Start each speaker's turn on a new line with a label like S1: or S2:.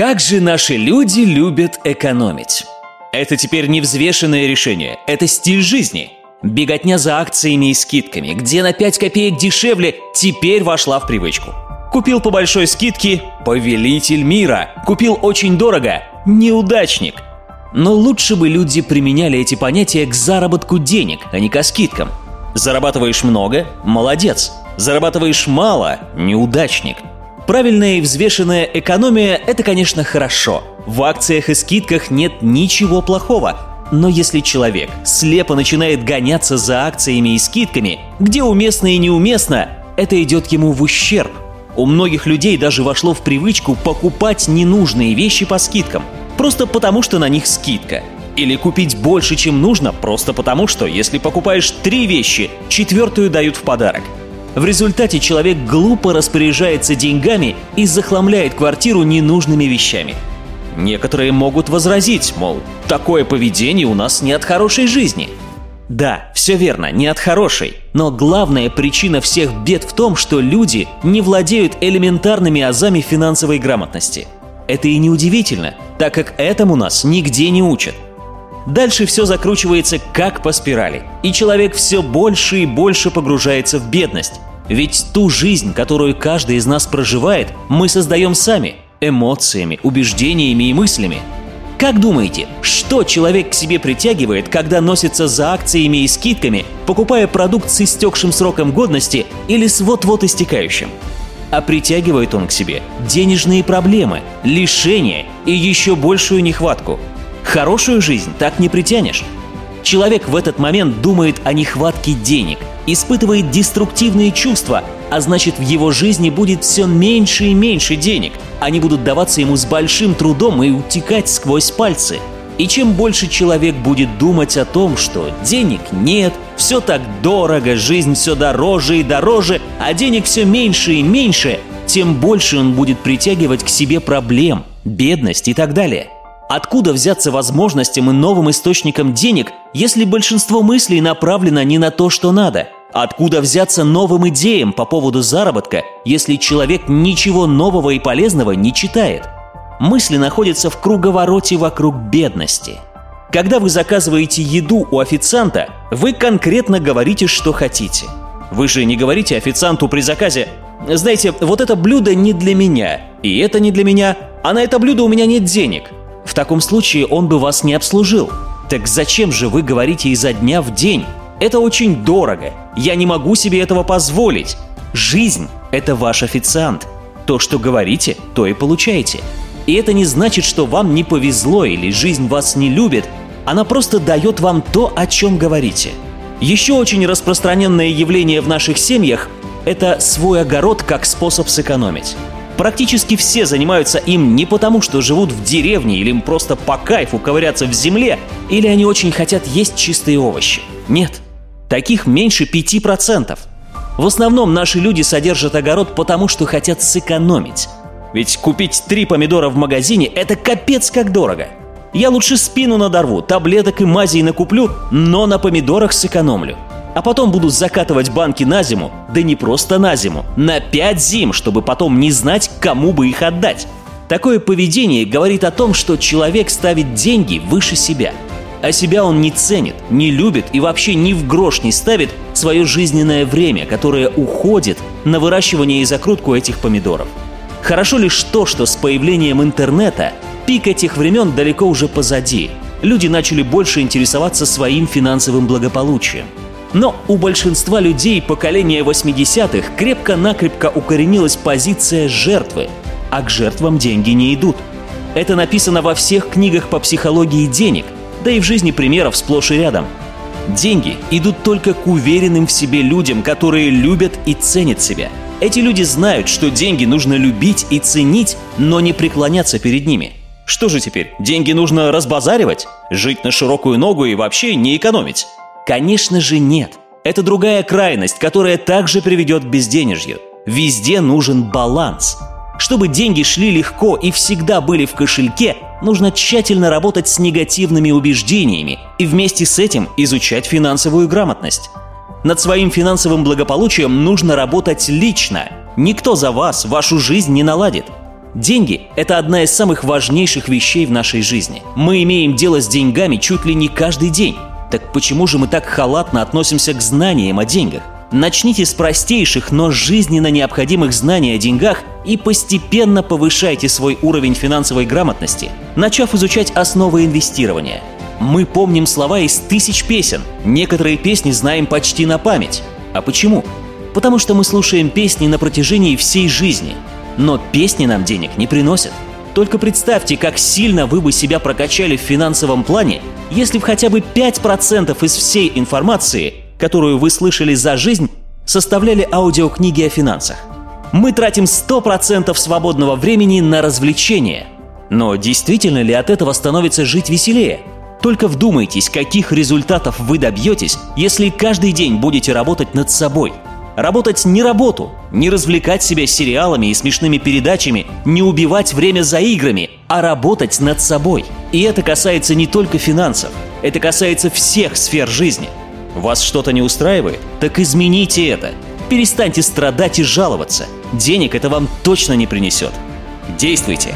S1: Как же наши люди любят экономить. Это теперь не взвешенное решение, это стиль жизни. Беготня за акциями и скидками, где на 5 копеек дешевле, теперь вошла в привычку. Купил по большой скидке – повелитель мира. Купил очень дорого – неудачник. Но лучше бы люди применяли эти понятия к заработку денег, а не к скидкам. Зарабатываешь много – молодец. Зарабатываешь мало – неудачник – Правильная и взвешенная экономия – это, конечно, хорошо. В акциях и скидках нет ничего плохого. Но если человек слепо начинает гоняться за акциями и скидками, где уместно и неуместно, это идет ему в ущерб. У многих людей даже вошло в привычку покупать ненужные вещи по скидкам, просто потому что на них скидка. Или купить больше, чем нужно, просто потому что, если покупаешь три вещи, четвертую дают в подарок – в результате человек глупо распоряжается деньгами и захламляет квартиру ненужными вещами. Некоторые могут возразить, мол, такое поведение у нас не от хорошей жизни. Да, все верно, не от хорошей. Но главная причина всех бед в том, что люди не владеют элементарными азами финансовой грамотности. Это и не удивительно, так как этому нас нигде не учат – Дальше все закручивается как по спирали, и человек все больше и больше погружается в бедность. Ведь ту жизнь, которую каждый из нас проживает, мы создаем сами – эмоциями, убеждениями и мыслями. Как думаете, что человек к себе притягивает, когда носится за акциями и скидками, покупая продукт с истекшим сроком годности или с вот-вот истекающим? А притягивает он к себе денежные проблемы, лишения и еще большую нехватку – Хорошую жизнь так не притянешь. Человек в этот момент думает о нехватке денег, испытывает деструктивные чувства, а значит в его жизни будет все меньше и меньше денег. Они будут даваться ему с большим трудом и утекать сквозь пальцы. И чем больше человек будет думать о том, что денег нет, все так дорого, жизнь все дороже и дороже, а денег все меньше и меньше, тем больше он будет притягивать к себе проблем, бедность и так далее – Откуда взяться возможностям и новым источникам денег, если большинство мыслей направлено не на то, что надо? Откуда взяться новым идеям по поводу заработка, если человек ничего нового и полезного не читает? Мысли находятся в круговороте вокруг бедности. Когда вы заказываете еду у официанта, вы конкретно говорите, что хотите. Вы же не говорите официанту при заказе «Знаете, вот это блюдо не для меня, и это не для меня, а на это блюдо у меня нет денег», в таком случае он бы вас не обслужил. Так зачем же вы говорите изо дня в день? Это очень дорого. Я не могу себе этого позволить. Жизнь – это ваш официант. То, что говорите, то и получаете. И это не значит, что вам не повезло или жизнь вас не любит. Она просто дает вам то, о чем говорите. Еще очень распространенное явление в наших семьях – это свой огород как способ сэкономить. Практически все занимаются им не потому, что живут в деревне или им просто по кайфу ковыряться в земле, или они очень хотят есть чистые овощи. Нет, таких меньше 5%. В основном наши люди содержат огород потому, что хотят сэкономить. Ведь купить три помидора в магазине – это капец как дорого. Я лучше спину надорву, таблеток и мазей накуплю, но на помидорах сэкономлю – а потом буду закатывать банки на зиму, да не просто на зиму, на пять зим, чтобы потом не знать, кому бы их отдать. Такое поведение говорит о том, что человек ставит деньги выше себя. А себя он не ценит, не любит и вообще ни в грош не ставит свое жизненное время, которое уходит на выращивание и закрутку этих помидоров. Хорошо лишь то, что с появлением интернета пик этих времен далеко уже позади. Люди начали больше интересоваться своим финансовым благополучием – но у большинства людей поколения 80-х крепко-накрепко укоренилась позиция жертвы, а к жертвам деньги не идут. Это написано во всех книгах по психологии денег, да и в жизни примеров сплошь и рядом. Деньги идут только к уверенным в себе людям, которые любят и ценят себя. Эти люди знают, что деньги нужно любить и ценить, но не преклоняться перед ними. Что же теперь, деньги нужно разбазаривать? Жить на широкую ногу и вообще не экономить? Конечно же нет. Это другая крайность, которая также приведет к безденежью. Везде нужен баланс. Чтобы деньги шли легко и всегда были в кошельке, нужно тщательно работать с негативными убеждениями и вместе с этим изучать финансовую грамотность. Над своим финансовым благополучием нужно работать лично. Никто за вас вашу жизнь не наладит. Деньги – это одна из самых важнейших вещей в нашей жизни. Мы имеем дело с деньгами чуть ли не каждый день. Так почему же мы так халатно относимся к знаниям о деньгах? Начните с простейших, но жизненно необходимых знаний о деньгах и постепенно повышайте свой уровень финансовой грамотности, начав изучать основы инвестирования. Мы помним слова из тысяч песен, некоторые песни знаем почти на память. А почему? Потому что мы слушаем песни на протяжении всей жизни – но песни нам денег не приносят. Только представьте, как сильно вы бы себя прокачали в финансовом плане, если бы хотя бы 5% из всей информации, которую вы слышали за жизнь, составляли аудиокниги о финансах. Мы тратим 100% свободного времени на развлечения. Но действительно ли от этого становится жить веселее? Только вдумайтесь, каких результатов вы добьетесь, если каждый день будете работать над собой – Работать не работу, не развлекать себя сериалами и смешными передачами, не убивать время за играми, а работать над собой. И это касается не только финансов, это касается всех сфер жизни. Вас что-то не устраивает? Так измените это. Перестаньте страдать и жаловаться. Денег это вам точно не принесет. Действуйте.